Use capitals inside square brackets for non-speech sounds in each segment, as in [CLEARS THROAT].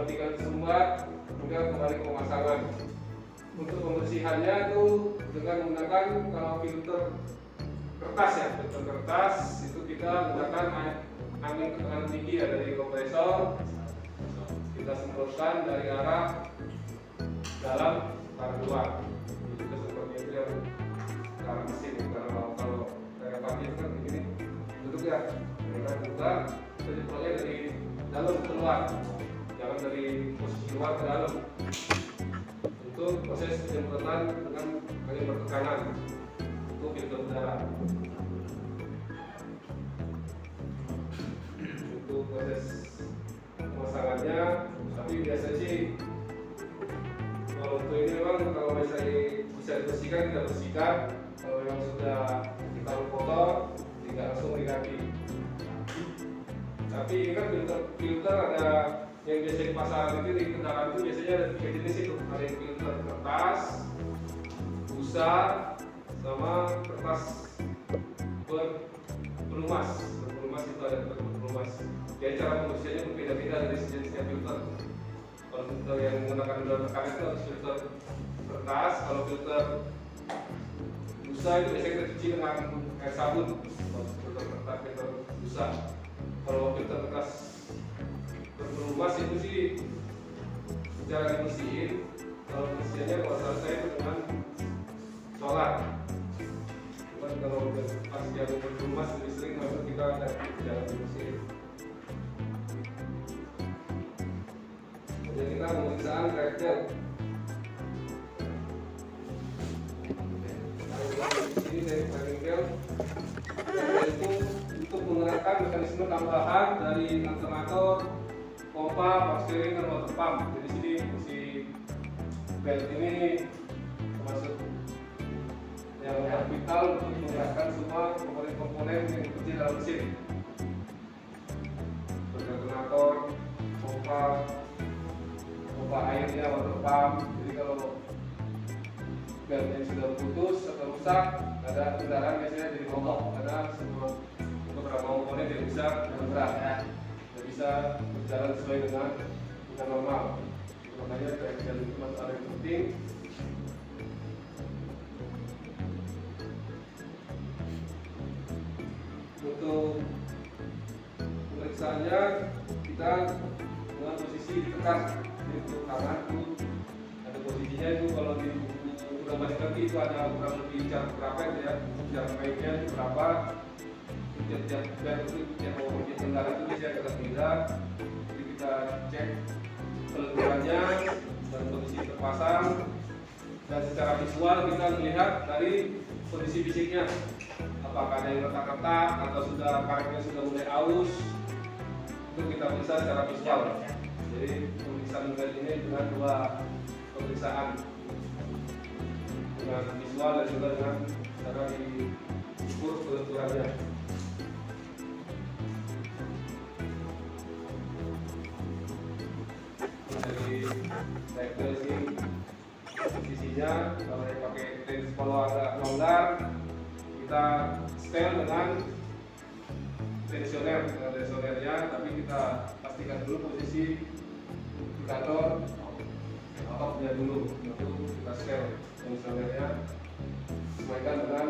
kebupatikan sumbat hingga kembali ke pemasangan untuk pembersihannya itu dengan menggunakan kalau filter kertas ya filter kertas itu kita menggunakan angin tekanan tinggi ya dari kompresor. Kita semprotkan dari arah dalam ke luar itu seperti itu yang arah mesin kalau kalau kayak pagi itu kan begini. Duduk ya kita buka diproses dari dalam keluar jangan dari posisi luar ke dalam. Untuk proses penyemprotan dengan angin bertekanan untuk filter udara. Untuk proses pemasangannya. Tapi biasa sih kalau untuk ini memang kalau misalnya bisa dibersihkan kita bersihkan. Kalau memang sudah kita kotor tidak langsung diganti. Tapi ini kan filter filter ada yang biasa di pasaran itu di kendaraan itu biasanya ada tiga jenis itu. Ada yang filter kertas busa sama kertas ber pelumas. Pelumas itu ada pelumas. Jadi cara pembersihannya berbeda-beda dari sejenisnya filter. Kalau filter yang menggunakan udara tekanan itu harus filter kertas kalau filter busa itu biasanya kita cuci dengan air sabun. Kalau filter kertas filter busa. Kalau filter kertas berpelumas itu sih. Cara dibersihin kalau bersihannya kalau saya dengan solar cuman kalau pas dia berpelumas lebih sering masuk kita ada cara dibersihin jadi kita pemeriksaan karetnya ini dari untuk menggunakan mekanisme tambahan dari alternator pompa, power steering, dan water pump. Jadi sini si belt ini termasuk yang vital untuk menggerakkan semua komponen-komponen yang bekerja dalam mesin. Alternator, pompa, pompa airnya, water pump. Jadi kalau beltnya sudah putus atau rusak, ada kendaraan biasanya jadi mogok karena semua beberapa komponen tidak bisa bergerak ya bisa berjalan sesuai dengan dengan normal. Makanya kayak itu masalah yang penting. Untuk pemeriksaannya kita dengan posisi jadi untuk tangan itu ada posisinya itu kalau di balik lagi itu ada kurang lebih jarak berapa ya? Jarak baiknya berapa tiap tiap tiap itu tiap mau tiap kendaraan itu bisa kita beda jadi kita cek kelenturannya dan kondisi terpasang. Dan secara visual kita melihat dari kondisi fisiknya. Apakah ada yang retak-retak atau sudah karetnya sudah mulai aus? Itu kita bisa secara visual. Jadi pemeriksaan bel ini dengan dua pemeriksaan. Dengan visual dan juga dengan cara diukur kelenturannya cycle ini posisinya kalau yang pakai lens kalau agak longgar kita setel dengan tensioner dengan tensionernya tapi kita pastikan dulu posisi indikator outnya dulu baru kita setel tensionernya sesuaikan dengan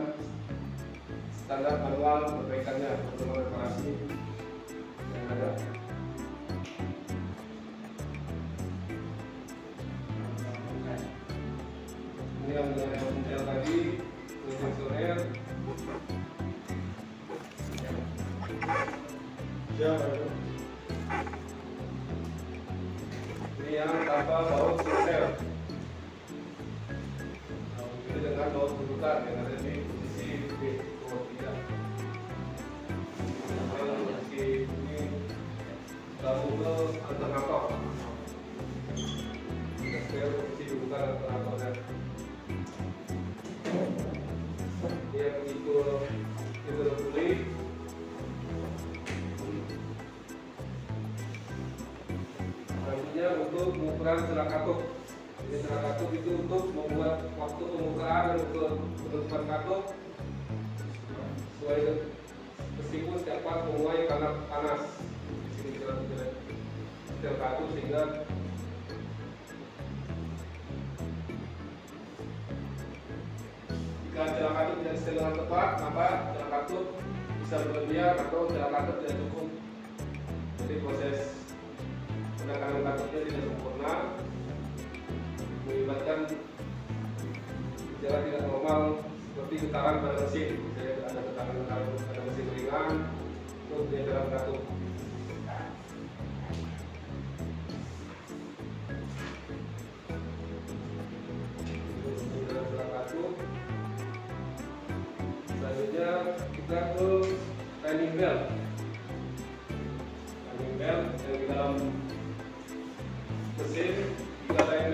standar manual perbaikannya untuk reparasi yang ada yang dari hotel tadi tensioner Siapa itu? ini yang tanpa baut sensor ini dengan baut bututan yang ada di posisi B nomor 3 posisi ini? Lalu ke kita setel posisi alternatornya ini Untuk pengukuran selang katup. Jadi selang katup itu untuk membuat waktu pembukaan dan untuk penutupan katup. Sesuai meskipun setiap part menguai karena panas. Di sini kita tidak setel katup sehingga jika jalan katup tidak setel dengan tepat maka jalan katup bisa berlebihan atau jalan katup tidak cukup. Jadi proses penekanan katupnya tidak sempurna mengibatkan jalan tidak normal seperti getaran pada mesin. Misalnya ada getaran getaran pada mesin ringan itu dia jalan katup selanjutnya kita ke timing belt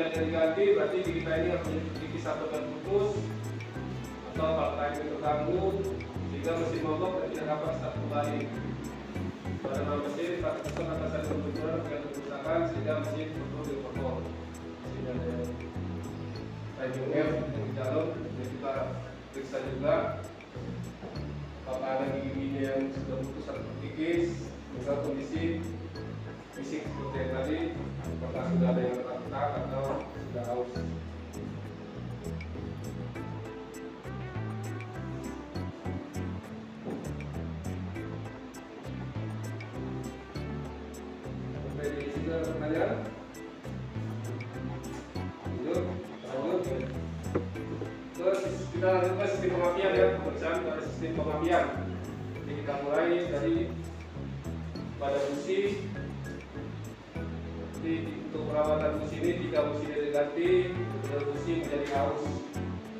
belt yang diganti berarti di kita ini harus gigi satu dan putus atau kalau timing terganggu sehingga mesin mogok dan tidak dapat start kembali pada nama mesin satu pusat atas satu benturan yang terkerusakan sehingga mesin perlu dipotong mesin ada timing belt yang di dalam yang kita periksa juga apakah ada gigi-giginya yang sudah putus atau terkikis hingga kondisi fisik seperti yang tadi apakah sudah ada yang retak-retak atau sudah haus sampai di sini ada pertanyaan lanjut lanjut Terus kita lanjut ke sistem pengapian ya, pemeriksaan pada sistem pengapian. Jadi kita mulai dari pada busi. Jadi untuk perawatan busi ini jika busi ini diganti, busi menjadi haus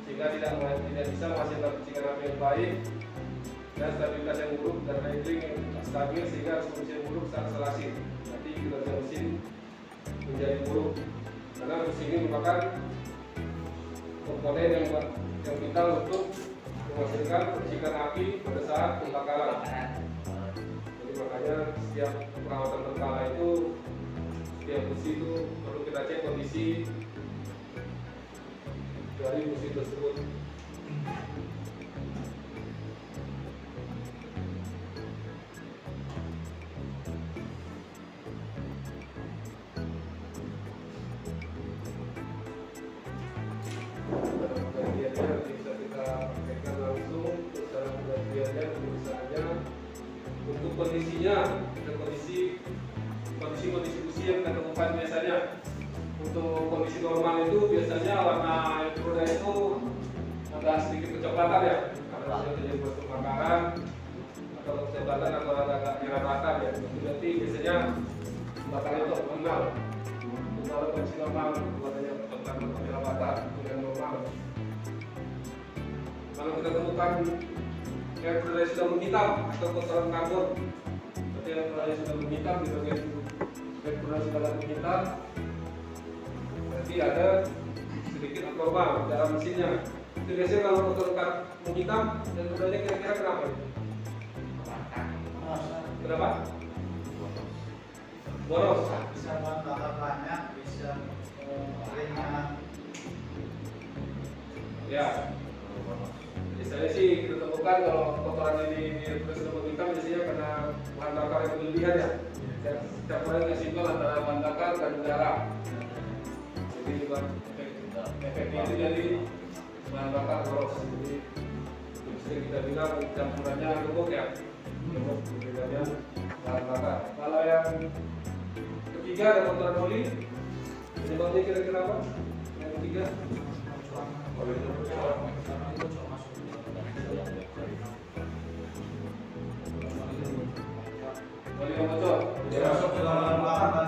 sehingga tidak tidak bisa menghasilkan percikan api yang baik dan stabilitas yang buruk dan idling yang stabil sehingga fungsi yang buruk saat selasi. Nanti kinerja mesin menjadi buruk karena busi ini merupakan komponen yang yang vital untuk menghasilkan percikan api pada saat pembakaran. Jadi makanya setiap perawatan berkala itu setiap busi itu perlu kita cek kondisi dari busi tersebut. Yang sudah menghitam atau kotoran karbon. Seperti yang sudah menghitam di bagian elektroda sudah agak menghitam. Berarti ada sedikit abnormal dalam mesinnya. Itu biasanya kalau kotoran kar- menghitam elektrodanya kira-kira kenapa? Ya? kenapa? boros. Bisa bahan bakar banyak bisa eh, ringan ya biasanya sih kita temukan kalau kotoran ini di sudah menghitam biasanya karena bahan bakar yang berlebihan ya. Orang yang simpel antara bahan bakar dan udara. Jadi efek efeknya itu jadi bahan bakar boros. Jadi bisa kita bilang campurannya gemuk ya. Gemuk bedanya bahan bakar. Kalau yang ketiga ada kotoran oli. Penyebabnya kira-kira apa? Yang ketiga masuk ke dalam bakar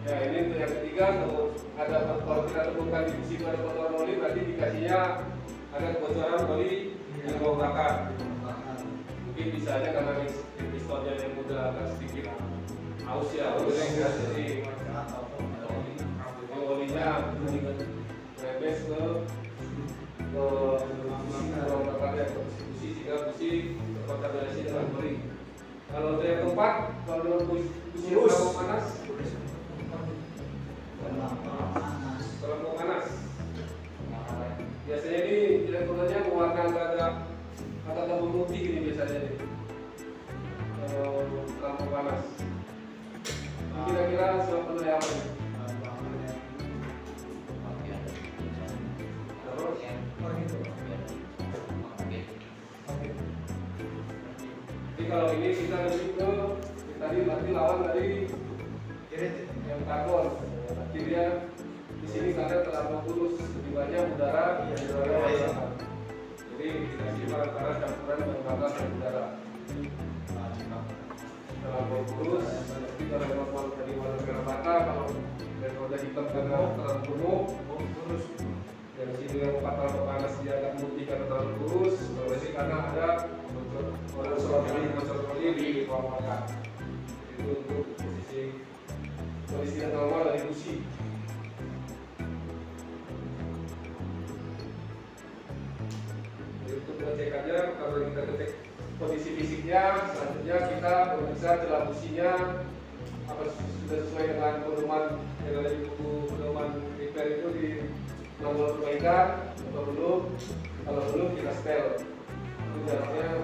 Ya ini untuk yang ketiga untuk ada kalau kita temukan di situ ada kotoran oli berarti dikasihnya ada kebocoran oli di ruang bakar. Mungkin bisa aja karena pis- pistonnya yang udah agak sedikit haus ya, jadi yang olinya rebes ke ke ruang bakarnya ke busi sehingga busi terkontaminasi dengan oli. Kalau untuk yang keempat, kalau dengan kusir kelapa panas. mau panas. Biasanya ini tidak kulitnya mewarna kata kata agak putih ini biasanya ini lawan dari yang karbon. Akhirnya di sini karena terlalu kurus lebih banyak udara yang udara yang Jadi kita simpan antara campuran bahan bakar dan udara. Terlalu kurus, nanti kalau normal tadi warna merah bata, kalau dan roda hitam karena terlalu gemuk, kurus. Yang sini yang terlalu panas dia agak putih karena terlalu kurus. Kalau ini karena ada businya apa sudah sesuai dengan pedoman yang ada di buku pedoman repair itu di nomor perbaikan atau belum kalau belum kita setel. Itu jaraknya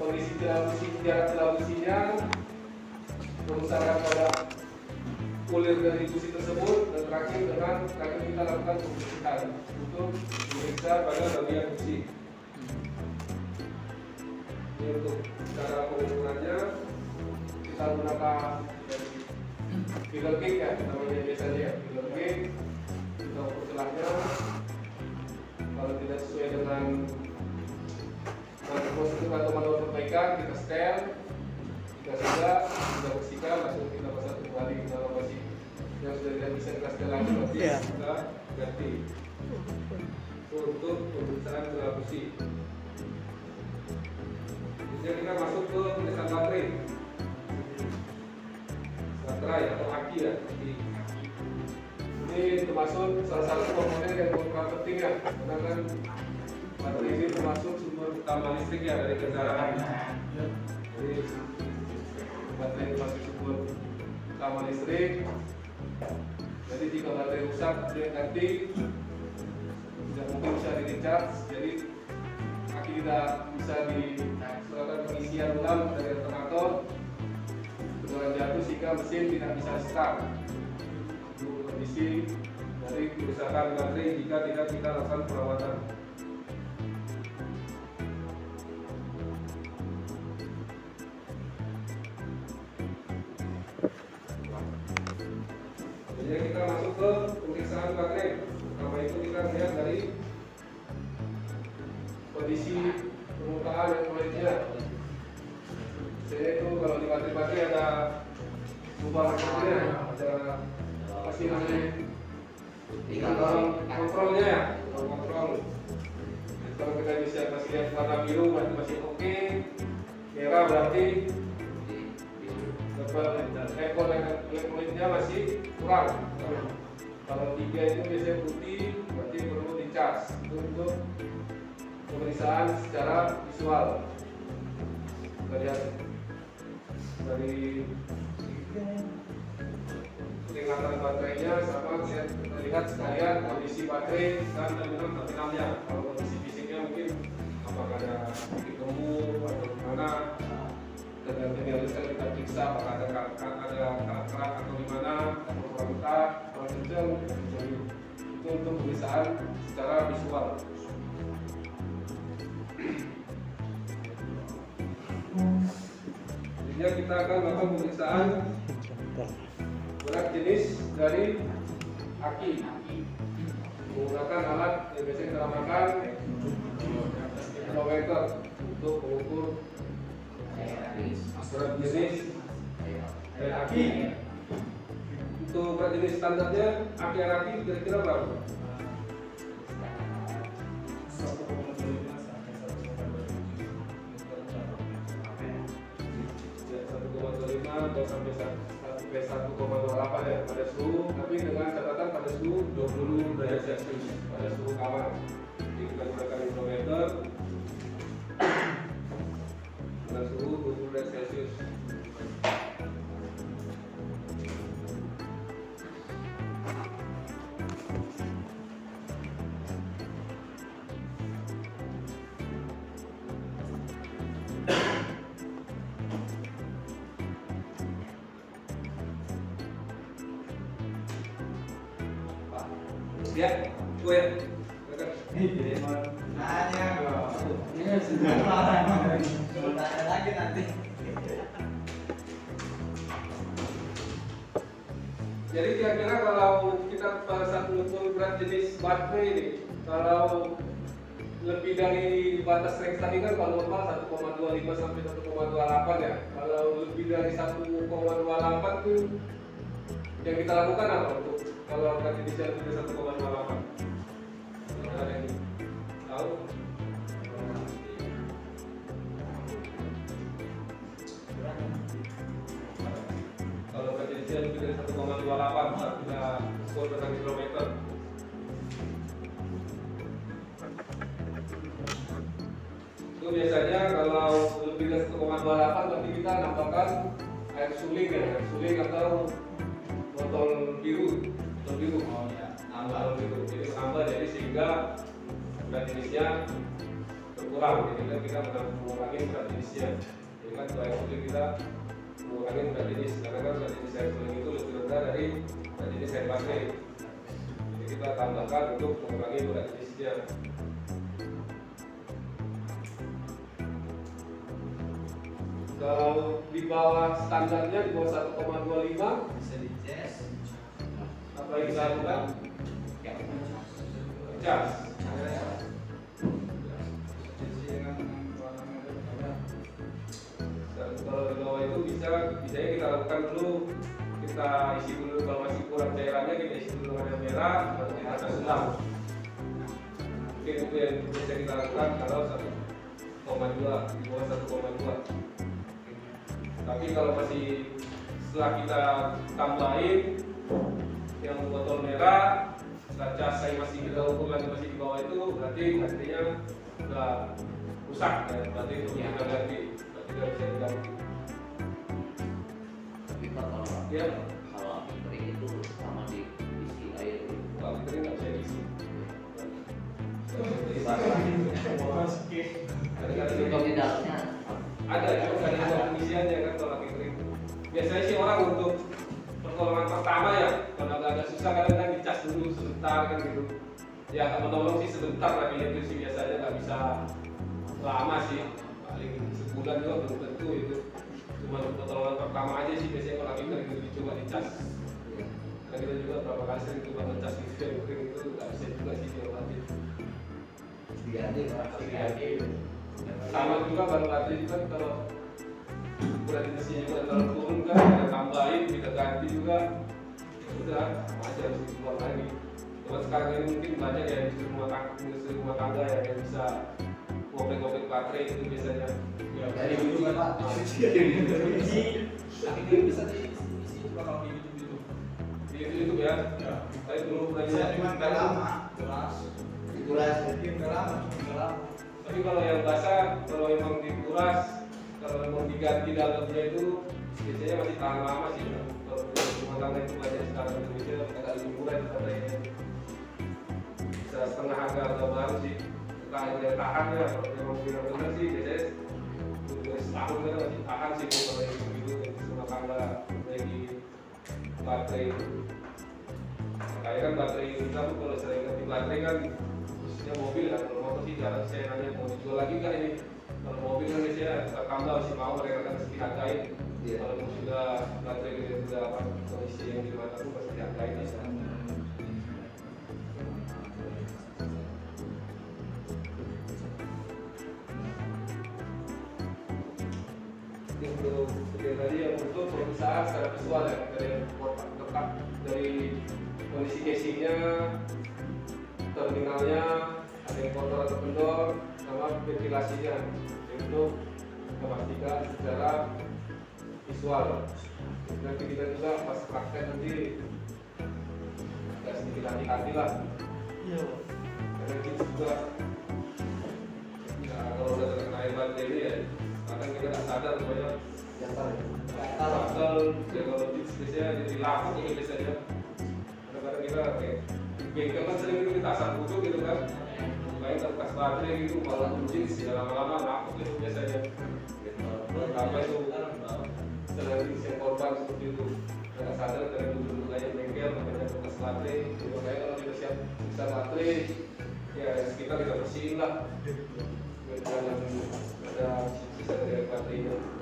kondisi busi jarak celah businya kerusakan pada kulir dari busi tersebut dan terakhir dengan terakhir kita lakukan pembersihan untuk memeriksa pada bagian busi ini untuk cara pengukurannya. Kita gunakan filler cake ya namanya biasanya ya filler cake kita ukur celahnya. Kalau tidak sesuai dengan dengan prosedur atau manual perbaikan kita setel jika sudah sudah bersihkan langsung kita pasang kembali kalau masih yang sudah tidak bisa kita setel lagi berarti Iya. kita ganti. Itu untuk pemeriksaan celah busi Kemudian kita masuk ke pemeriksaan baterai baterai atau aki ya ini termasuk salah satu komponen yang kurang penting ya karena kan baterai ini termasuk sumber utama listrik ya dari kendaraan. Jadi baterai termasuk sumber utama listrik. Jadi jika baterai rusak dia ganti. Tidak mungkin bisa di recharge jadi aki tidak bisa dilakukan pengisian ulang dari alternator. Dengan jatuh sehingga mesin tidak bisa start. Kondisi dari kerusakan baterai jika tidak kita lakukan perawatan jadi kita masuk ke pemeriksaan baterai. Pertama itu kita lihat dari kondisi permukaan elektroniknya saya itu kalau di baterai-baterai ada lubang kecilnya ada apa sih namanya kontrolnya ya kontrol Jadi kalau kita bisa masih lihat warna biru berarti masih oke. Merah berarti elektroniknya masih kurang kalau tiga itu biasanya putih berarti perlu dicas untuk pemeriksaan secara visual kita lihat dari peringatan baterainya sama kita lihat sekalian kondisi baterai dan terminal terminalnya kalau kondisi fisiknya mungkin apakah ada sedikit gemuk atau gimana yang bisa kita periksa apakah ada kerak ada kerak-kerak atau gimana atau kurang retak kalau kenceng jadi itu untuk pemeriksaan secara visual. Jadinya kita akan melakukan pemeriksaan berat jenis dari aki. Menggunakan alat yang biasa kita namakan manometer untuk mengukur berat jenis. Dari aki untuk berat jenis standarnya aki dan aki kira-kira berapa? 1,25 atau sampai 1,28 ya pada suhu pada suhu 20 derajat celcius pada suhu kamar. Jadi kita gunakan hidrometer 1,25 sampai 1,28 ya. Kalau lebih dari 1,28 tuh yang kita lakukan apa untuk kalau jenis yang lebih dari 1,28? Ada yang tahu? Kalau berat jenisnya lebih dari 1,28 saat kita skor tentang kilometer. Biasanya kalau lebih dari 1,28 nanti kita nambahkan air suling ya air suling atau botol biru botol biru. Oh ya, biru. Jadi menambah jadi sehingga berat jenisnya berkurang jadi kan. Kita mengurangi berat jenisnya. Jadi kan air suling kita mengurangi berat jenis. Karena kan berat jenis air suling itu lebih rendah dari berat jenis air baterai jadi kita tambahkan untuk mengurangi berat jenisnya kalau di bawah standarnya di bawah 1,25 bisa dicas. apa yang kita lakukan? Cas dan kalau di bawah itu bisa biasanya kita lakukan dulu. Kita isi dulu kalau masih kurang cairannya kita isi dulu yang merah baru kita akan ulang mungkin itu yang bisa kita lakukan kalau 1,2 di bawah 1,2 tapi kalau masih setelah kita tambahin yang botol merah kita cas saya masih kita ukur lagi masih di bawah itu berarti artinya udah rusak ya. Berarti itu Ya. kita ganti berarti tidak bisa diganti. Tapi kalau ya kalau api kering itu sama di isi air kalau kita nggak bisa diisi. Jadi basah. Itu kalau di dalamnya ada kan ada pengisiannya kan kalau lagi kering. Biasanya sih orang untuk pertolongan pertama ya kalau agak-agak susah kadang-kadang dicas dulu sebentar kan gitu. Ya menolong sih sebentar tapi itu sih biasanya nggak bisa lama sih. Paling sebulan juga belum tentu itu. Cuma pertolongan pertama aja sih biasanya kalau lagi kering itu dicoba dicas karena kita juga berapa kali sering coba ngecas di film itu nggak bisa juga sih diobatin. Diganti Pak. Diganti. Sama juga baru latih juga kalau berat jenisnya juga terlalu turun kan kita tambahin kita ganti juga udah aja harus dibuat lagi cuma sekarang ini mungkin banyak ya industri rumah tangga industri rumah tangga ya yang bisa ngopek-ngopek baterai itu biasanya Ya, dari dulu kan Pak. Tapi dia bisa diisi juga kalau di YouTube itu. di itu itu ya Ya. saya dulu pernah Bisa cuma lama. Keras. Dikuras. Jadi lama, cuma lama. Tapi kalau yang basah kalau emang dikuras kalau emang diganti dalamnya itu biasanya masih tahan lama sih kalau di rumah tangga itu banyak sekarang Indonesia agak lebih murah itu katanya bisa setengah harga atau baru sih. Tahan ya tahan ya kalau memang benar-benar sih biasanya udah setahun kan masih tahan sih kalau yang gitu yang rumah tangga lagi baterai. Itu kayak kan baterai kita tuh kalau sering ganti baterai kan khususnya mobil kan kalau motor sih jarang. Saya nanya mau dijual lagi nggak ini? Kalau mobil kan biasanya tambah masih mau mereka kan pasti hargain. Iya. kalau sudah baterai sudah apa kondisi yang di mata tuh pasti hargain ya Ini untuk seperti tadi yang untuk pemeriksaan secara visual ya dari dekat dari kondisi casingnya terminalnya ada yang kotor atau kendor sama ventilasinya. Untuk memastikan secara visual. Nanti kita juga pas praktek nanti agak sedikit hati-hati lah. Iya. karena kita juga ya, kalau udah terkena air baterai ini ya kadang kita nggak sadar pokoknya. Pasal ya? Kalau di biasanya jadi ini biasanya kadang-kadang kita kayak bengkel kan sering kita asal pucuk gitu kan. Kayak kertas baterai gitu malah kucing sudah lama-lama rapuh gitu biasanya. Berapa apa itu? Sering saya korban seperti itu karena sadar dari dulu mulai bengkel makanya kertas baterai. Gitu kayak kalau kita siap bisa baterai ya sekitar kita bersihin lah. Biar jangan ada sisa dari baterainya.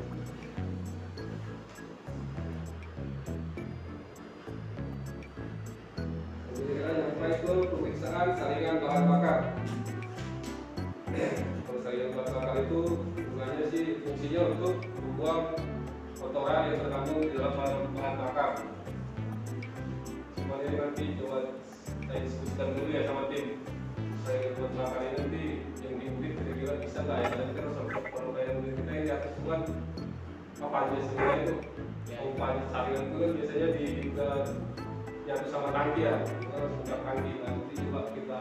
Fungsinya untuk membuang kotoran yang terkandung di dalam bahan, bakar. Semuanya nanti coba saya diskusikan dulu ya sama tim. Saya buat bakar ini nanti yang diulik kira-kira bisa nggak ya? Nanti kan harus kalau kayak yang kita yang di atas apa aja sebenarnya itu umpan saringan itu kan biasanya di ke yang sama tangki ya kita harus buka tangki nanti coba kita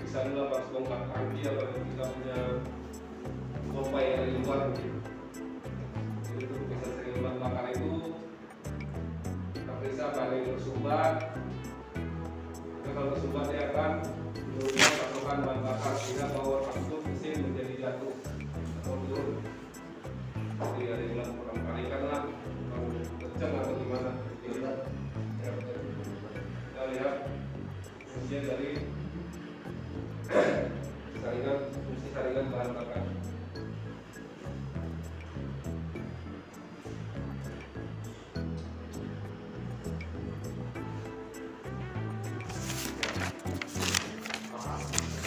bisa dulu harus bongkar tangki apa kita punya pompa yang dari luar gitu jadi untuk bisa sering bahan bakar itu bahan yang bersumbat kalau bersumbat dia akan menurunkan pasokan bahan bakar sehingga power output mesin menjadi jatuh. Atau turun. Jadi ada yang bilang kurang kalikan lah. Kurang kencang atau gimana? Jadi, ya, kita lihat fungsi dari [COUGHS] saringan fungsi saringan bahan bakar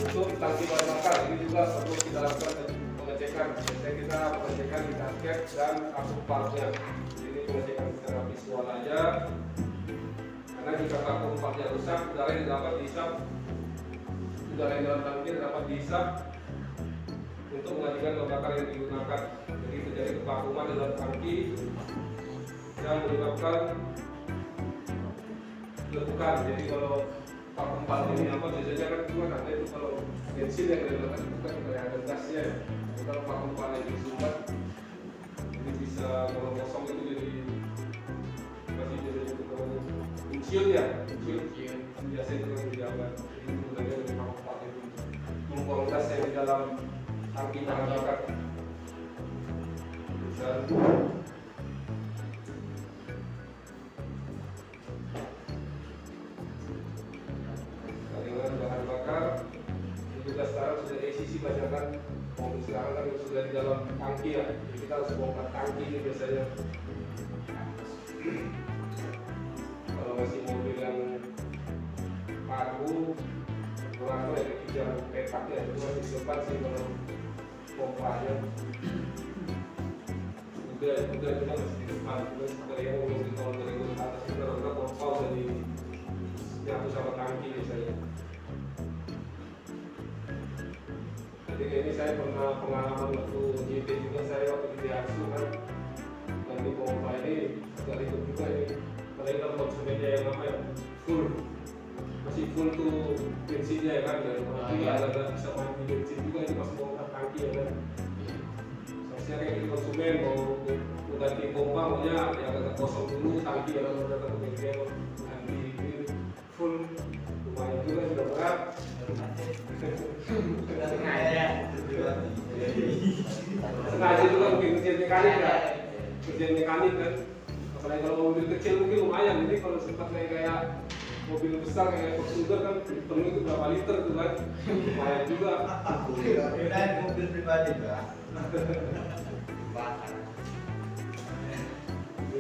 untuk tangki bahan bakar ini juga perlu kita lakukan pengecekan. Biasanya kita pengecekan di target dan jadi ini pengecekan secara visual aja. Karena jika kartu partnya rusak udara yang dapat dihisap udara yang dalam tangki dapat dihisap untuk mengajukan bahan bakar yang digunakan. Jadi terjadi kevakuman dalam tangki yang menyebabkan letukan. Jadi kalau part ini apa biasanya kan cuma ada itu kalau bensin yang diletakkan itu kan kayak ada gasnya ya. Jadi kalau vakum part yang disumbat ini bisa kalau kosong itu jadi masih jadi inciut ya? Inciut biasa itu yang dijabat itu gunanya dari vakum part itu membuang gas yang di dalam tangki bahan bakar sudah di dalam tangki ya jadi kita harus bongkar tangki ini biasanya. Kalau masih mobil yang baru baru ya jangan petak ya itu masih depan sih kalau pompanya udah udah kita masih di depan. Terus dari yang ngomong di 2000 ke atas itu rata pompa udah di nyatu sama tangki biasanya ini saya pernah pengalaman waktu JP juga saya waktu di Diaksu kan. Dan di pompa ini agak ribet juga ini. Apalagi kalau konsumennya yang apa ya full. Masih full tuh bensinnya ya kan dan orang juga agak bisa mandi bensin juga ini pas bongkar tangki ya kan. Seharusnya kayak gitu konsumen mau mau ganti pompa maunya ya agak kosong dulu tangki ya kalau udah ke bengkel ganti full. Lumayan juga sudah berat sengaja juga mungkin kerjaan mekanik ya kerjaan mekanik kan. Apalagi kalau mobil kecil mungkin lumayan. Jadi kalau sempat kayak kayak mobil besar kayak Sugar kan penuh itu berapa liter tuh kan. Lumayan juga. Kirain mobil pribadi [LAUGHS]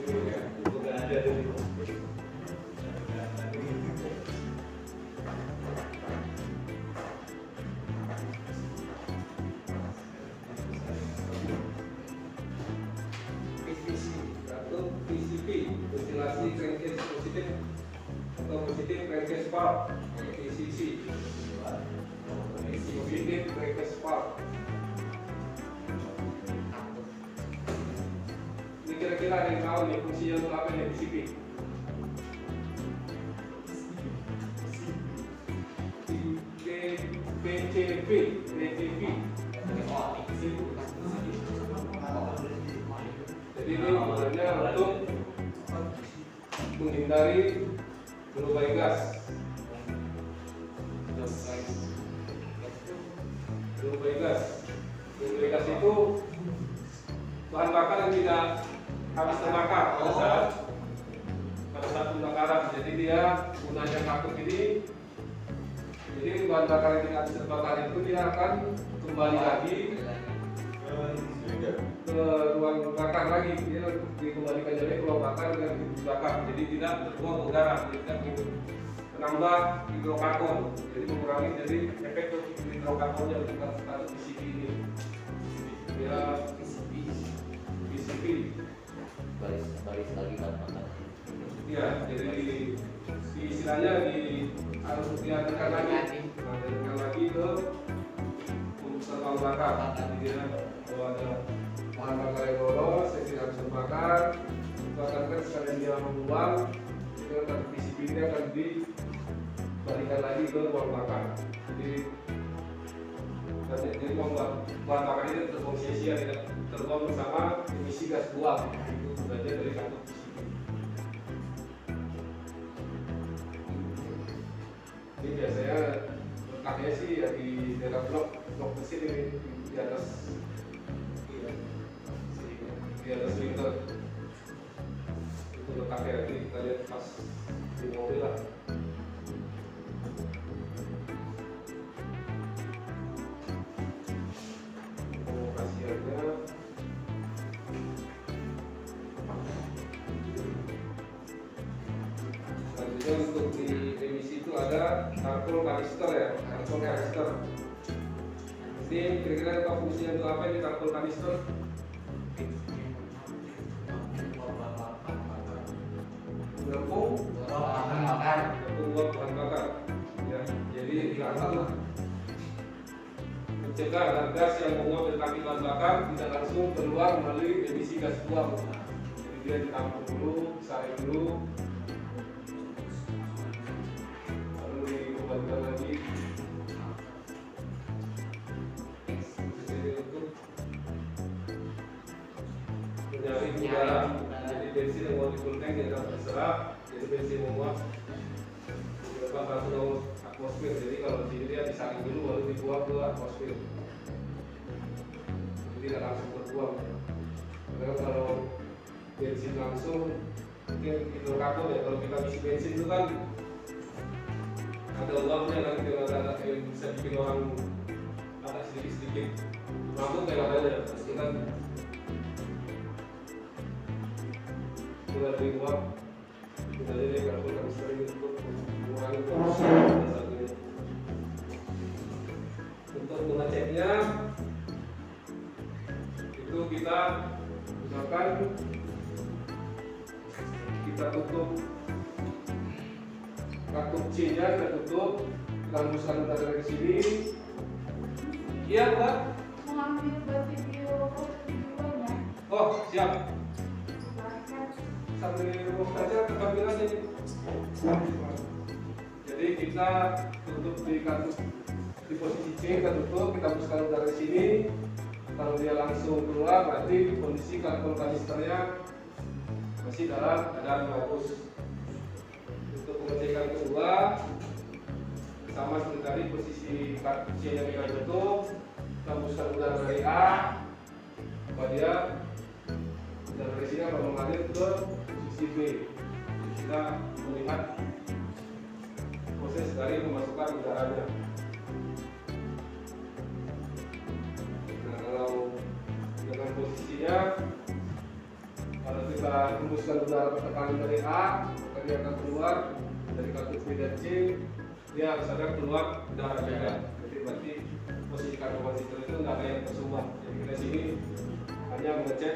ya, udah ada fungsinya untuk apa nih PCP PCP PCP jadi ini gunanya untuk menghindari melubai gas. Melubai gas. Melubai gas itu bahan bakar yang tidak habis terbakar pada saat pada saat pembakaran. Jadi dia gunanya kakuk ini. Jadi jadi bahan bakar yang tidak terbakar itu dia akan kembali lagi ke ruang bakar lagi. Dia dikembalikan jadi ke ruang bakar dan dibakar. Jadi tidak terbuang udara jadi tidak menambah hidrokarbon. Jadi mengurangi dari efek ke hidrokarbon yang kita taruh di PCB ini. Ya PCB PCB baris baris lagi kan mata ya jadi di istilahnya di harus diadakan lagi. Diadakan lagi. Ke untuk ruang bakar. Jadi dia kalau ada bahan bakar yang lolos saya tidak bisa bakar. Akan kan sekalian dia membuang itu akan PCB ini akan dibalikan lagi ke ruang bakar. Jadi jadi bahan bakar ini terbuang sia-sia tidak terbuang bersama emisi gas buang sebenarnya dari PCB ini biasanya letaknya sih ya di daerah blok blok mesin ini di atas iya, di atas liter itu letaknya nanti kita lihat pas di mobil lah karpol kanister ya karpol kanister. Ini kira-kira apa fungsinya untuk apa ini karpol kanister? Menampung menampung uap bahan bakar. Ya jadi diantar mencegah agar gas yang menguap dari tangki bahan bakar tidak langsung keluar melalui emisi gas buang. Jadi dia ditampung dulu disaring dulu mau di tank ya terserah jadi bensin menguap langsung ke atmosfer. Jadi kalau di dia disaring dulu baru dibuang ke atmosfer. Jadi tidak langsung terbuang. Karena kalau bensin langsung mungkin hidrokarbon ya kalau kita isi bensin itu kan ada uapnya kan kalau ada yang bisa bikin orang agak sedikit sedikit mampu kayak ada pasti kan sudah dari uap kita jadi kalau kita sering untuk mengurangi sebagainya untuk mengeceknya itu kita misalkan kita tutup kartu C nya kita tutup. Kita udara dari sini. Iya mbak. Mengambil video videonya oh siap sambil remote saja tergambil aja jadi kita tutup di kartu di posisi C kita tutup kita hembuskan udara dari sini. Kalau dia langsung keluar berarti kondisi kartu kanisternya masih dalam keadaan bagus. Untuk pengecekan kedua sama seperti tadi posisi C yang kita tutup kita hembuskan udara dari A dia dari sini akan mengalir ke posisi B. Kita melihat proses dari memasukkan udaranya. Nah kalau dengan posisinya kalau kita hembuskan udara tekanan dari A maka dia akan keluar dari kartu B dan C. Dia harus ada keluar udara juga jadi berarti posisi kanister itu nggak ada yang tersumbat. Jadi kita sini hanya mengecek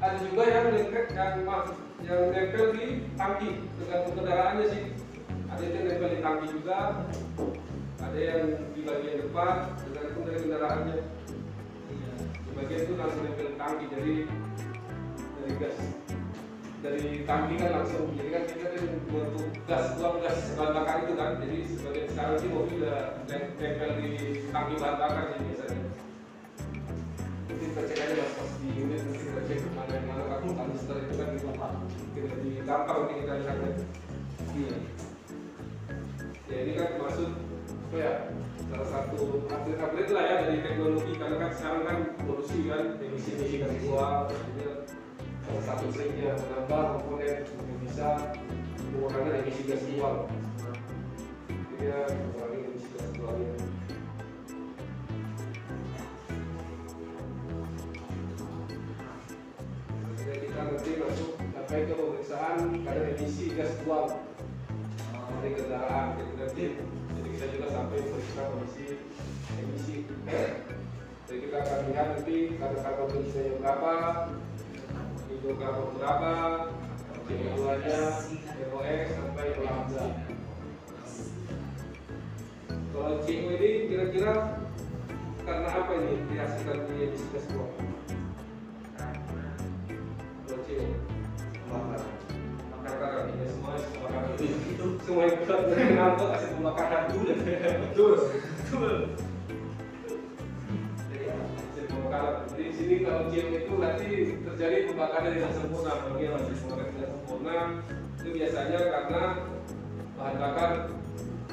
Ada juga yang nempel yang yang nempel di tangki tergantung kendaraannya sih. Ada yang nempel di tangki juga, ada yang di bagian depan tergantung dari kendaraannya. Di bagian itu langsung nempel di tangki jadi dari gas. dari tangki kan langsung jadi kan kita kan untuk gas buang gas bahan bakar itu kan jadi sebagai sekarang sih mobil udah tempel di tangki bahan bakar sih biasanya nanti kita mas unit nanti kita cek mana kartu kanister itu kan di kita di gampang nanti kita lihatnya iya ya ini kan maksud apa ya salah satu upgrade upgrade lah ya dari teknologi karena kan sekarang kan polusi kan emisi emisi buang jadi salah satu triknya menambah komponen yang bisa mengurangi emisi gas buang jadi ya sampai ke pemeriksaan kadar emisi gas buang dari kendaraan jadi kita juga sampai memeriksa kondisi emisi jadi kita akan lihat nanti kadar karbon dioksida berapa hidrokarbon berapa CO2 nya NOx sampai ke lambda kalau CO ini kira-kira karena apa ini dihasilkan di emisi gas buang kalau CO semua itu semua yang kita kenal tuh kasih pembakaran dulu betul. Betul. Jadi di sini kalau CO itu nanti terjadi pembakaran yang sempurna bagi yang masih pembakaran tidak sempurna itu biasanya karena bahan bakar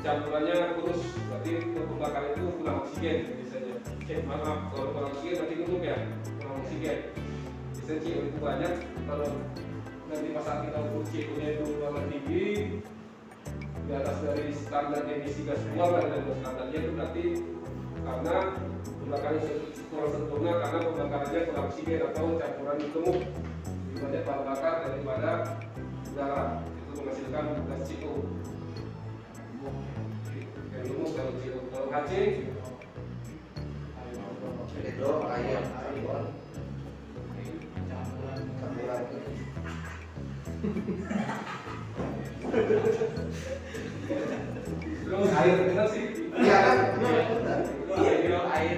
campurannya kurus. Berarti pembakaran itu kurang oksigen biasanya. Eh maaf kalau kurang oksigen berarti numpuk ya. Kurang oksigen biasanya CO itu banyak kalau nanti pas saat kita ukur CO nya itu terlalu tinggi di atas dari standar emisi gas buang dari standarnya itu berarti karena pembakarannya kurang sempurna karena pembakarannya kurang oksigen atau campuran gemuk lebih banyak bahan bakar daripada udara. Itu menghasilkan gas CO yang gemuk kalau CO kalau HC itu air karbon terus air benar sih iya kan iya iya air.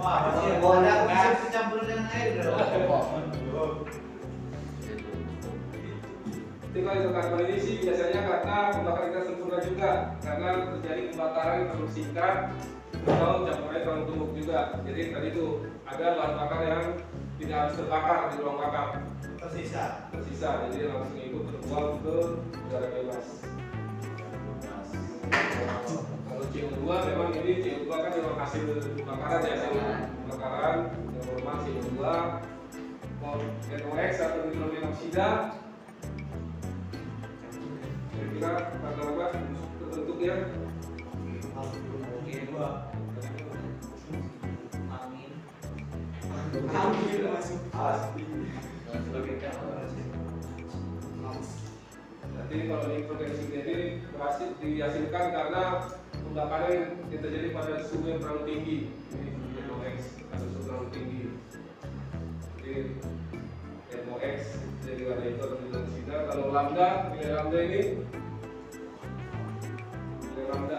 Wah, bola ada gas campur dengan air bro. Kalau hidrokarbon ini sih biasanya karena pembakaran kita sempurna juga karena terjadi pembakaran yang terlalu singkat atau campurannya terlalu tumpuk juga. Jadi tadi itu ada bahan bakar yang tidak harus terbakar di ruang bakar tersisa. tersisa jadi langsung itu terbuang ke udara bebas. Kalau CO2 memang ini CO2 kan memang hasil pembakaran ya hasil pembakaran yang normal CO2 mau NOx atau nitrogen oksida kira-kira kata-kata terbentuk ya. Amin. Hampir masuk pasti. Jadi kalau oksida ini berhasil dihasilkan karena pembakaran yang terjadi pada suhu yang terlalu tinggi. Ini NOx atau suhu terlalu tinggi. Jadi NOx jadi ada itu nitrogen oksida kalau lambda nilai lambda ini nilai lambda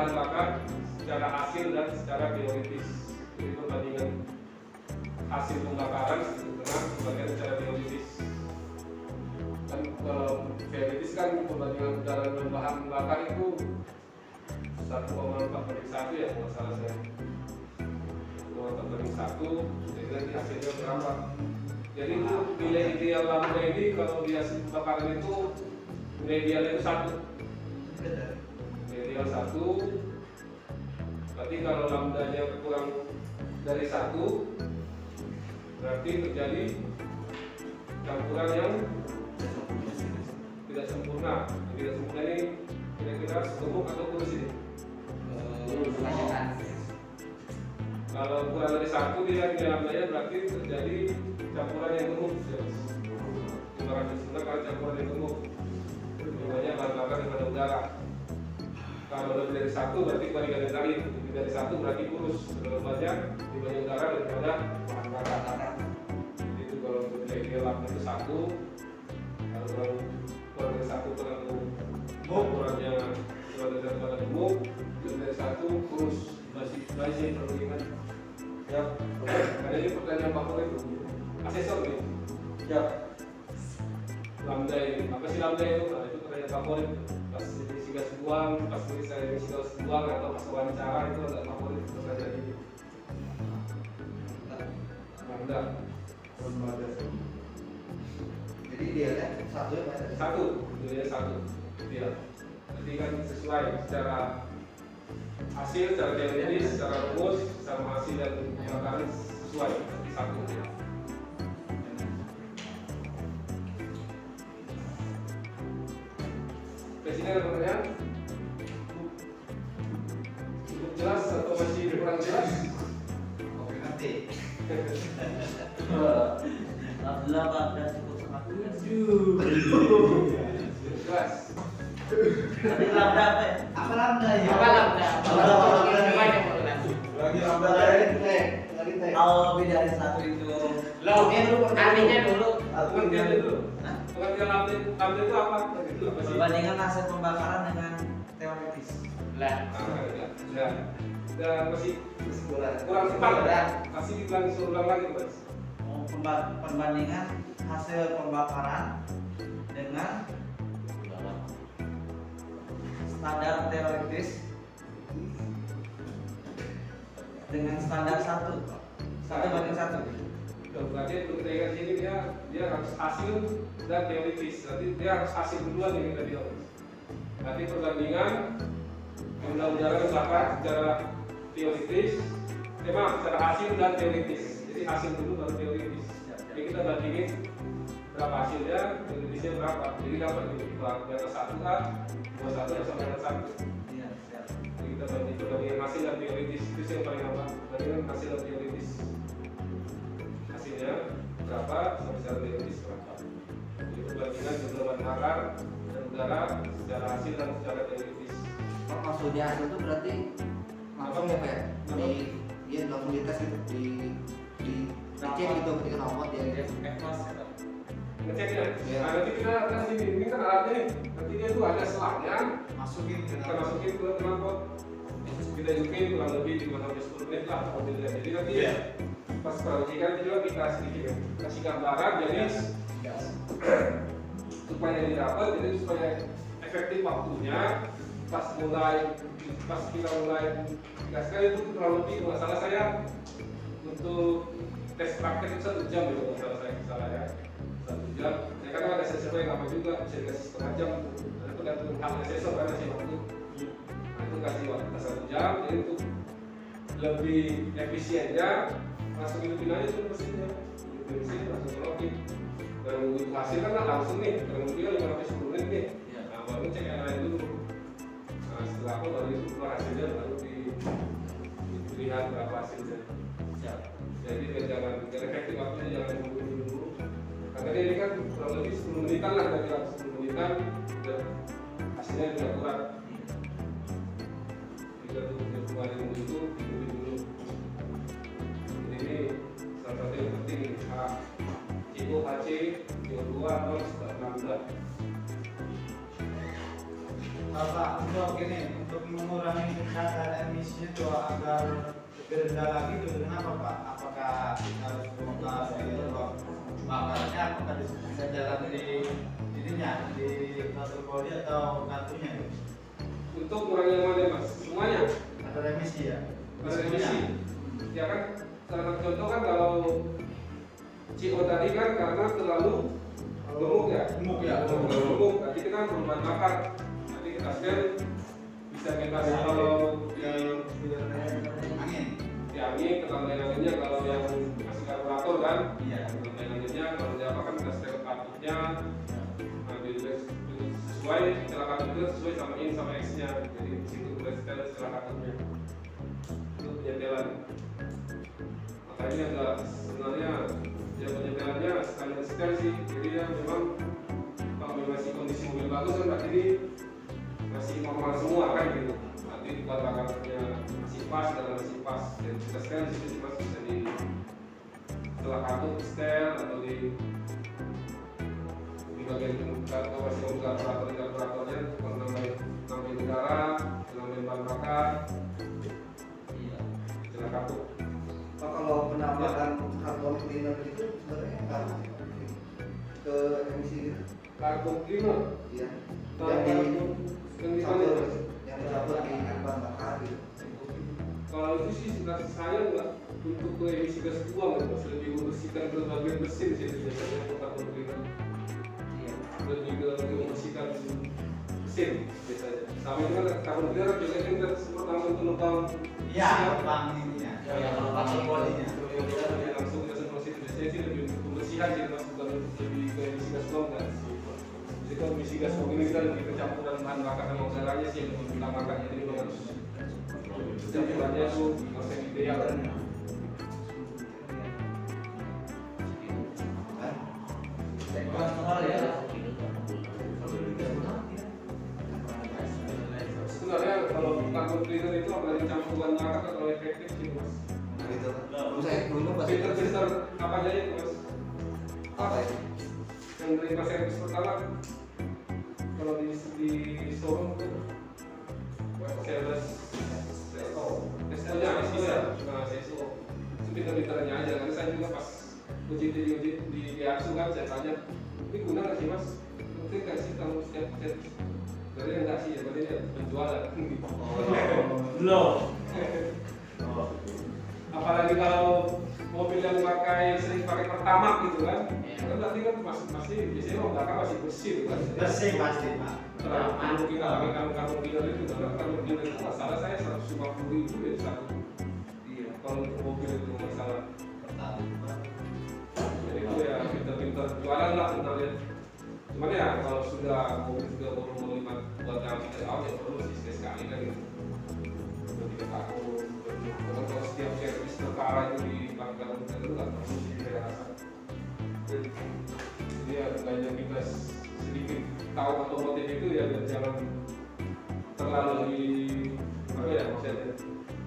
bahan bakar secara hasil dan secara teoritis. Jadi perbandingan hasil pembakaran dengan pembagian secara teoritis kan kalau teoritis kan pembagian udara dan bahan bakar itu 1,4 banding 1 ya kalau salah saya. 1,4 banding 1 jadi hasilnya berapa. Jadi itu nilai ideal lambda ini kalau di hasil pembakaran itu nilai idealnya itu satu ideal satu. Berarti kalau lambdanya kurang dari satu berarti terjadi campuran yang tidak sempurna. Yang tidak sempurna ini kira-kira gemuk atau kurus ini? Kalau kurang dari satu dia di lambdanya berarti terjadi campuran yang gemuk ya mas ibarat bismillah kalau campuran yang gemuk namanya bahan bakar daripada udara kalau lebih dari satu berarti kebalikan dari lebih dari satu berarti kurus. Terlalu banyak dibanding udara daripada bahan bakar jadi itu kalau nilai lambda itu satu. Kalau kurang kurang dari satu terlalu ukurannya kurang dari satu terlalu gemuk lebih dari satu kurus. Masih masih perlu ingat ya karena ini pertanyaan favorit asesor nih Ya. lambda ini apa sih lambda itu? Nah, itu pertanyaan favorit pas isi gas buang pas saya isi gas buang atau pas wawancara itu ada favorit ini lambda Jadi. Dia kan satu ya Pak? satu nilainya satu. Dia jadi kan sesuai secara hasil secara teoritis secara rumus sama hasil dan laporan sesuai. Satu Presiden ada pertanyaan? Cukup jelas atau masih kurang jelas? Oke nanti. [LAUGHS] Alhamdulillah Pak, cukup sangat Jelas. Tadi lambda apa ya? Apa lambda ya? Apa lambda? Lambda lambda. Mau lihat. Lagi Lambda lambda lain. tek, dari tek. Kalau lebih dari satu itu Lo dia dulu artinya dulu itu. Hah? Pengertian lambda itu apa? Perbandingan hasil pembakaran dengan teoritis. Lah, Ah, enggak. Enggak. Udah masih kurang cepat ya? Masih diulang suruh ulang lagi mas. mau pemba- perbandingan hasil pembakaran dengan standar teoritis dengan standar satu satu banding satu berarti untuk kita ingat sini dia dia harus hasil dan teoritis. Berarti dia harus hasil duluan yang kita bilang. Berarti perbandingan jumlah udara yang bakar secara teoritis, eh maaf, secara hasil dan teoritis. Jadi hasil dulu baru teoritis. Jadi kita bandingin berapa hasilnya, teoritisnya berapa. Jadi dapat di atas satu A, dua satu sama dengan satu. iya siap Jadi kita banding perbandingan hasil dan teoritis itu yang paling apa? Bandingan hasil dan teoritis hasilnya berapa secara teoritis berapa jadi perbandingan jumlah bahan bakar dan udara secara hasil dan secara teoritis Oh, maksudnya hasil itu berarti langsung ya Pak ya? Di dia langsung dites gitu di di dicek gitu ketika nomor dia gitu. ngeceknya Iya. nah nanti kita kan sini ini kan alatnya nih nanti dia tuh ada selangnya Masukin ke kita dalam. masukin ke knalpot kita hidupin kurang lebih 5 sampai 10 menit lah mobilnya jadi nanti Iya. Pas perucikan juga kita sedikit kasih gambaran jadi [CLEARS THROAT] supaya didapat jadi supaya efektif waktunya pas mulai pas kita mulai gaskan itu kurang lebih kalau salah saya untuk tes praktek itu satu jam gitu kalau salah saya salah ya. Satu jam. Ya kan ada sensor yang lama juga bisa dikasih setengah jam. Nah, itu tergantung hal sensor kan kasih waktu. Nah, itu kasih waktu satu jam jadi untuk lebih efisiennya langsung hidupin aja tuh mesinnya hidupin mesin langsung colokin dan nunggu hasil kan langsung nih. Nunggu lima sepuluh menit nih Iya. nah baru cek yang lain dulu. Nah setelah aku baru itu keluar hasilnya baru di, dilihat berapa hasilnya jadi ya jangan jangan efektif waktunya jangan nunggu dulu karena ini kan kurang lebih 10 menitan lah kira-kira 10 atau kantunya? untuk mengurangi yang mana mas semuanya Kadar emisi ya? Ada emisi. Ya kan, salah satu contoh kan kalau CO tadi kan karena terlalu gemuk ya. Gemuk ya. Terlalu gemuk. Nanti kita kan berbahan bakar. Nanti kita scan bisa kita kalau yang Angin. di angin, ketambahan anginnya kalau yang masih karburator kan. Iya. Ketambahan anginnya kalau di apa kan kita scan katutnya. Sesuai setelah katutnya sesuai sama in sama X nya. Jadi di situ setelah katutnya. Itu penyetelan. makanya agak sebenarnya ya penyeberannya sekalian setel sih jadi ya memang kalau masih kondisi mobil bagus kan berarti ini masih normal semua kan gitu nanti di bakarnya masih pas dan masih pas dan kita setel di situ masih bisa di setelah kartu setel atau di di bagian karburator di karburatornya kalau nambahin nambahin udara nambahin bahan bakar Iya. setelah kartu Oh, kalau penambahan karbon cleaner itu sebenarnya nggak ke emisi gitu. kartu cleaner Iya. Yang di yang di mana yang dicampur di bahan bakar gitu. Kalau itu sih saya nggak untuk ke emisi gas buang ya, mas lebih membersihkan ke bagian mesin sih biasanya karbon cleaner. Mesin biasanya. Sama itu kan karbon cleaner biasanya kan kita sempat langsung lubang. Iya, bang ininya. Ya, kalau Pasal bodinya. Jadi langsung kita semprot situ biasanya sih lebih untuk pembersihan sih mas bukan lebih ke emisi gas kan. Jadi kalau emisi gas ini kita lebih kecampuran bahan bakar sama udaranya sih yang lebih utamakan jadi memang harus campurannya itu yang ideal kan. Kolesterol ya. Kalau karbon cleaner itu apalagi campuran bakar kan terlalu efektif sih mas. Nah, gitu. Dulu saya dulu pas Filter filter apa aja itu mas? apa ya? Yang dari pas servis pertama kalau di di showroom tuh service SO SO nya SO ya nah SO itu filter filternya aja karena saya juga pas uji di uji di di Aksu kan saya tanya ini guna nggak sih mas? Mungkin nggak sih kalau setiap Berarti enggak sih, berarti dia penjualan. Belum. apalagi kalau mobil yang pakai sering pakai pertama gitu kan. Kan berarti kan masih masih biasanya orang belakang masih bersih kan Bersih pasti, Pak. terlalu kalau kita pakai karung karung dealer itu karena karung dealer itu masalah saya 150 ribu ya satu iya kalau untuk mobil itu masalah. Jadi itu ya pinter-pinter jualan lah sebenarnya cuman ya kalau sudah mobil sudah baru mau lima buat yang tiga tahun ya perlu sih sekali sekali kan. Gitu dua tiga tahun kalau kalau setiap servis perkara itu di belakang itu nggak perlu sih saya rasa. Jadi ya banyak kita sedikit. Tahu otomotif itu ya jangan terlalu di apa ya maksudnya?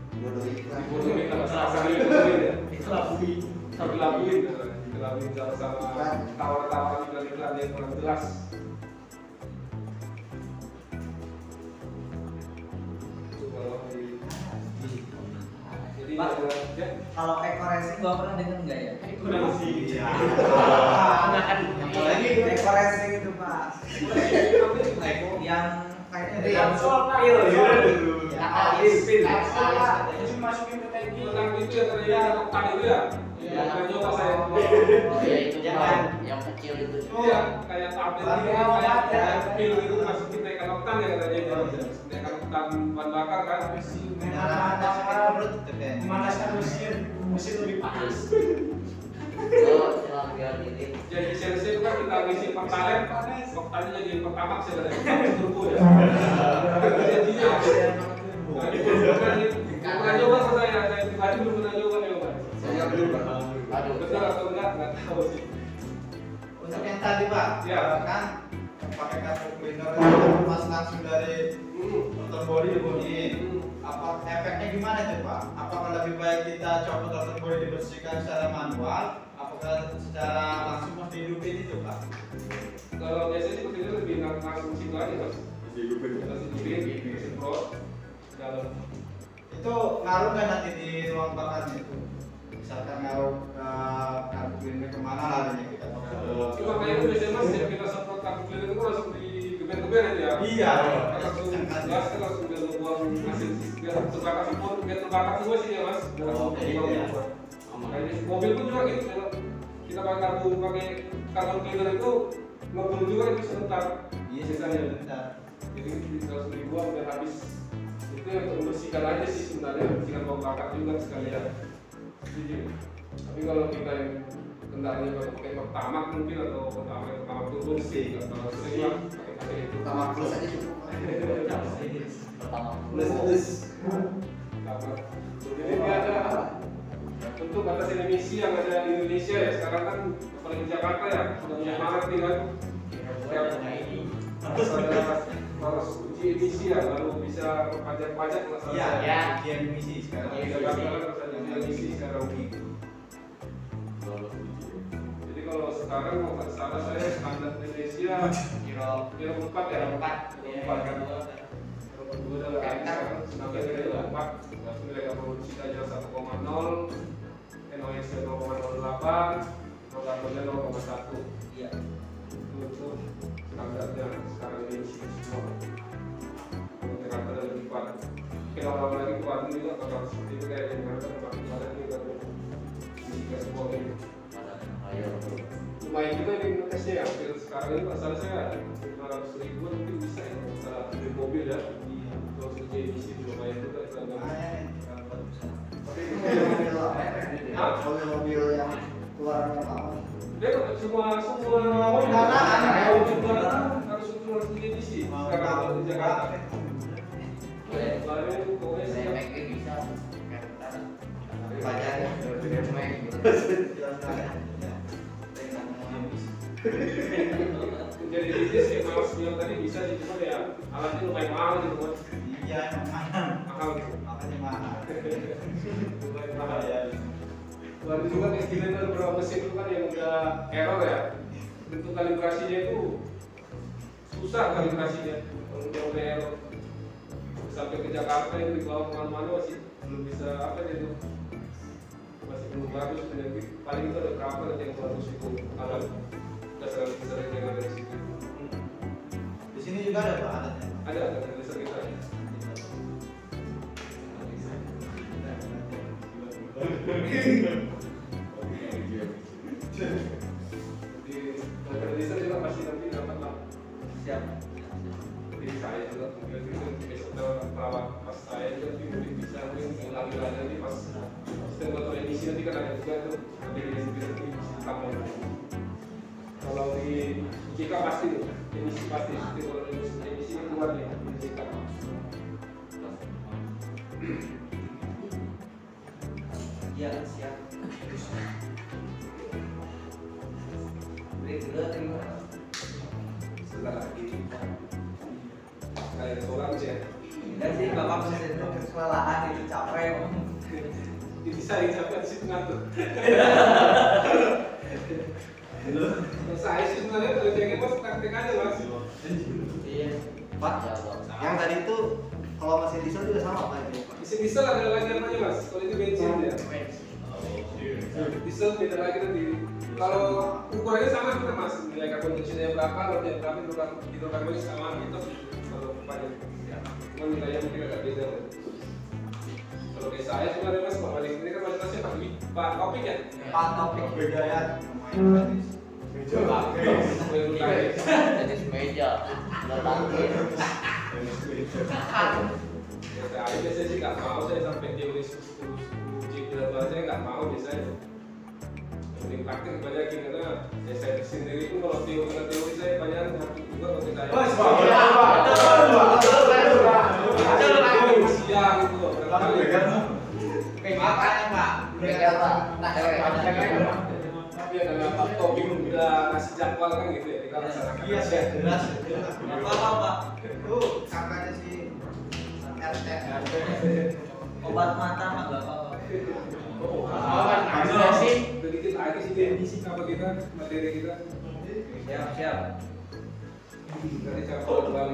Dibodohi. Kalau salah dilakuin sama sama tawaran-tawaran iklan-iklan yang kurang jelas itu kalau di jadi Pak. ada ya Kalau eco racing gua pernah denger nggak ya? kurang sih Iya. Apalagi eco racing itu pak. Yang kayaknya dia Yang pil Iya, dulu. Yang pil. Itu masukin ke tanki. tentang itu ya ternyata tekan itu ya Iya. Oh iya itu Yang kecil itu. Iya, kayak tablet gitu, kayak pil gitu masukin naikkan oktan ya katanya jadi naikkan oktan bahan bakar kan Memanaskan mesin, mesin lebih panas. Oh, jadi CNC itu kan kita ngisi jadi pertamax ya katanya turbo ya nah itu nyoba sama saya saya pribadi belum pernah nyoba nyoba Saya belum Pak. Aduh. betul atau enggak nggak tahu sih Untuk yang tadi Pak, Iya. kan pakai kartu cleaner itu pas langsung dari hmm. motor body di body. Hmm. Apa efeknya gimana tuh Pak? Apakah lebih baik kita coba motor body dibersihkan secara manual? Apakah secara langsung mesti hidupin itu Pak? kalau biasanya sih itu lebih lang- langsung situ aja mas langsung hidupin semprot dalam Itu ngaruh nggak nanti di ruang bakarnya itu? Misalkan ngaruh ke kartu cleaner ke mana larinya kita pakai? Cuma kayak itu biasanya mas, yang kita semprot kartu cleaner itu langsung digeber-geber aja ya. Iya. Langsung gas kan langsung biar membuang hasil biar terbakar semua, biar terbakar semua sih ya mas. Oke, iya. Makanya mobil pun juga gitu, kalau kita pakai kartu pakai kartu cleaner itu ngebunuh juga itu sebentar. Iya, sebentar. Jadi langsung dibuang biar habis. Itu yang untuk membersihkan aja sih sebenarnya, membersihkan bau bakar juga sekalian. Jadi, tapi kalau kita yang kendaraannya pakai pertama mungkin atau pertama pertama turun sih kalau sering lah pakai itu. Pertama plus aja cukup. Pertama. Plus jadi dia ada untuk batasan emisi yang ada di Indonesia ya sekarang kan apalagi di Jakarta ya sudah mulai marak nih kan. Harus ada harus uji emisi ya baru bisa pajak-pajak masalah Iya, Ya. ujian emisi sekarang. Jakarta kan harus ada uji emisi sekarang. Jadi kalau sekarang mau nggak salah saya standar Indonesia Kiro kira empat ya? Empat. empat kan? Kalau dua udah nggak ada kan standar kira empat. Langsung nilai produksi aja 1,0 NOx 0,08 notabene 0,1 Iya. itu itu standarnya sekarang ini isi semua kalau Jakarta dan lebih kuat mungkin orang lagi kuat juga kalau seperti itu kayak di Jakarta makin banyak nih kan gas semua ini lumayan juga ini tesnya ya hampir sekarang ini masalah saya 500 ribu mungkin bisa ya masalah beli mobil ya kalau lumayan juga standar Lumayan, kalau bagusan. Tapi mobil-mobil apa ya? Mobil-mobil yang keluarannya apa? Dia semua semua kendaraan. mobil kendaraan harus ukur harus uji emisi Mau sekarang di Jakarta. Kemarin pokoknya sih Saya make bisa. Pajaknya. [LAUGHS] jadi bisnis kayak mas bilang tadi bisa sih cuma ya alatnya lumayan mahal gitu kan Iya, mahal. mahal gitu Makanya mahal. [LAUGHS] lumayan mahal Ya, Baru juga gini kan beberapa mesin itu kan yang udah error ya. Bentuk kalibrasinya itu susah kalibrasinya. Kalau udah udah error. Sampai ke Jakarta itu dibawa ke mana-mana masih belum bisa apa gitu masih belum bagus jadi paling itu ada cover yang bagus itu. Alat. Dasar sering yang ada di situ. Di sini juga ada Pak alatnya. ada ada di dasar dasar juga pasti nanti dapat lah Siap. jadi saya juga mungkin itu besok dalam perawat pas saya juga mungkin bisa mungkin lagi lagi nanti pas sistem kontrol emisi nanti kan ada juga tuh nanti di kalau di JK pasti tuh emisi pasti ini keluar nih saya sih sebenarnya kalau jadi bos praktek aja mas Iya. Pak, Ya, Bang. yang tadi itu kalau mesin diesel juga sama Pak. Pak? mesin diesel ada lagi namanya mas kalau itu bensin ya diesel beda lagi nanti kalau ukurannya sama kita mas nilai karbon dioksida berapa lotnya berapa hidrokarb- hidrokarbonnya sama gitu kalau banyak ya cuma nilainya mungkin agak beda kalau kayak saya sebenarnya mas pak balik ini kan kualitasnya pak pak topik ya Pak topik. Ya. Yang lu tanya. Jadi. Letaknya. Ya, saya biasanya sih nggak mau saya sampai teori 10 uji berat aja nggak mau biasanya Mending praktek banyakin karena ya saya sendiri pun kalau teori dengan teori saya banyak ngantuk juga kalau kita ya. Pak. siang itu loh, berapa Lalu kali pegang. Makanya Pak. Tapi ada Pak Tobing udah ngasih jadwal kan gitu ya kita Iya, aja. jelas. Nggak apa-apa Pak. Itu kakaknya si RT. Obat mata mah nggak. Oh, Apa sih? Udah dikit lagi sih dia isi apa kita materi kita Siap, siap. dari cara kembali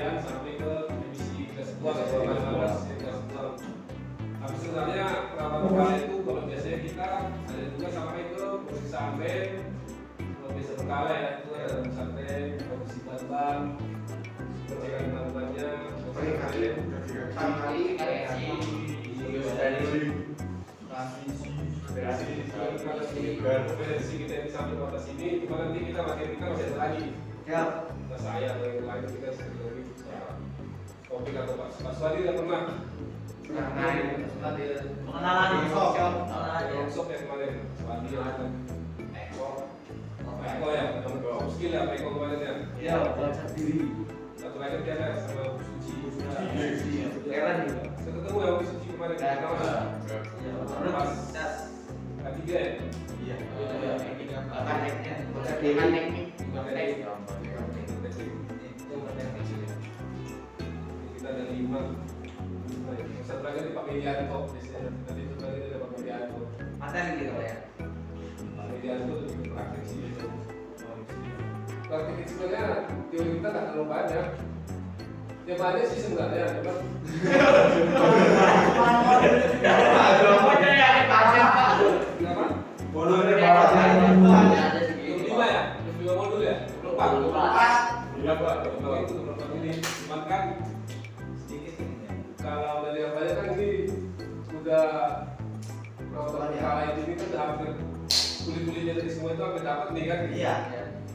kemudian sampai ke divisi ke sebelas ke sebelas ke sebelas tapi sebenarnya perawatan kepala itu kalau biasanya kita ada juga sampai ke pemeriksaan bem bisa berkala ya itu ada pemeriksaan bem kondisi tambang perbaikan tambangnya kompetensi kita yang sampai batas ini cuma nanti kita pakai kita masih ada lagi ya saya dan yang lain kita topik atau Pak? Pak Suwadi tidak pernah? Pengenalan workshop. ada workshop yang kemarin Suwadi yang ada Eko. Eko. Ya skill ya Eko kemarin ya? Iya, belajar diri. satu lagi dia ada sama Bu Suci. Keren. saya ketemu ya Bu Suci kemarin. Pas das. ketiga ya? Iya. Bahkan tekniknya. Bahkan teknik. Lagi di Pak Medianto biasanya nanti satu lagi ada Pak Materi gitu ya. Pak Medianto lebih ke praktek sih itu itu sebenarnya teori kita nggak terlalu banyak. Ya banyak sih sebenarnya cuma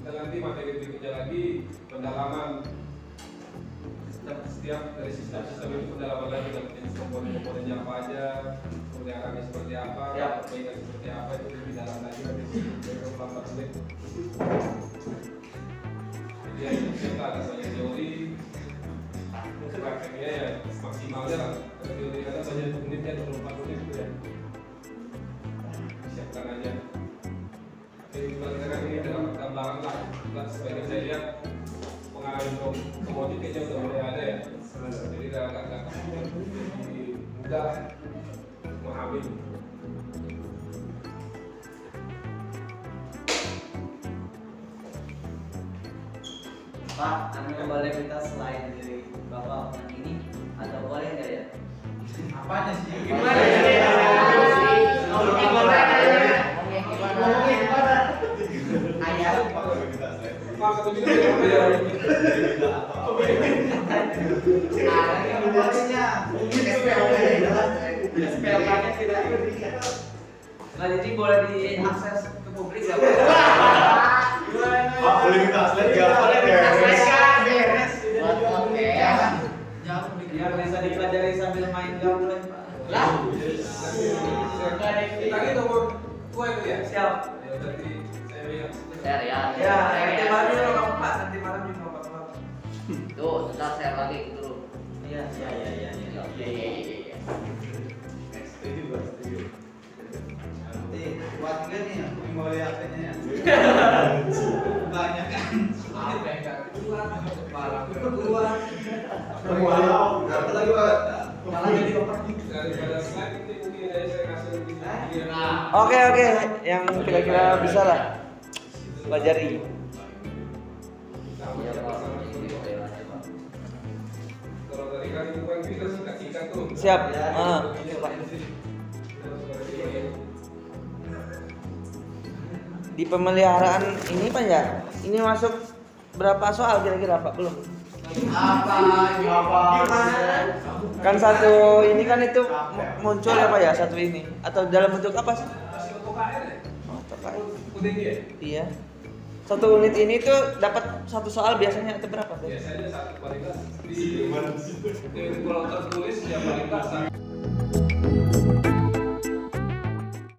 kita nanti materi berikutnya lagi pendalaman. Setiap, setiap dari sistem-sistem itu pendalaman lagi dan jenis komponen-komponennya apa aja kemudian seperti apa Siap. perbaikan seperti apa itu lebih dalam lagi nanti dari 24 menit jadi yang kita ada banyak teori. Mungkin prakteknya ya maksimalnya lah. Teori ada banyak menitnya 24 menit itu ya. Siapkan aja pelajaran ini dalam tambahan lah Nah, sebagai saya lihat pengalaman komoditi kayaknya udah mulai ada ya jadi udah agak agak jadi mudah memahami Pak, anu boleh minta selain dari Bapak ini atau boleh nggak ya? Apanya sih? Gimana ya? Gimana? Ngomongnya gimana? Kayak Ya ya. SPLK-nya tidak Nah, jadi boleh diakses ke publik nggak Pak? Pak, boleh minta slide nggak? Boleh? Beres. Biar bisa dipelajari sambil main gameplay Pak. Lah. kita ini nomor dua itu ya Siap. Share ya. Ya, nanti malam juga apa-apa, nanti malam juga nggak apa-apa. Tuh, ntar share lagi dulu. Iya, iya, iya, iya. Iya, iya, iya, iya. Setuju, Pak, setuju. Nanti buat juga nih yang mau lihat ya. [LAUGHS] Banyak kan. Apa yang nggak keluar? Malam keluar. Wow. Apa lagi Pak? Malah jadi oper. daripada slide ini mungkin aja saya kasih lebih sedikit. Oke oke, yang kira-kira bisa lah pelajari. Siap. Ah. Di pemeliharaan ini Pak ya, ini masuk berapa soal kira-kira Pak belum? Apa? Apa? Kan satu ini kan itu mu- muncul ya Pak ya satu ini atau dalam bentuk apa sih? Oh, ya? Iya. Satu unit ini tuh dapat satu soal biasanya atau berapa? Biasanya satu kualitas di di kalau tertulis ya kualitas satu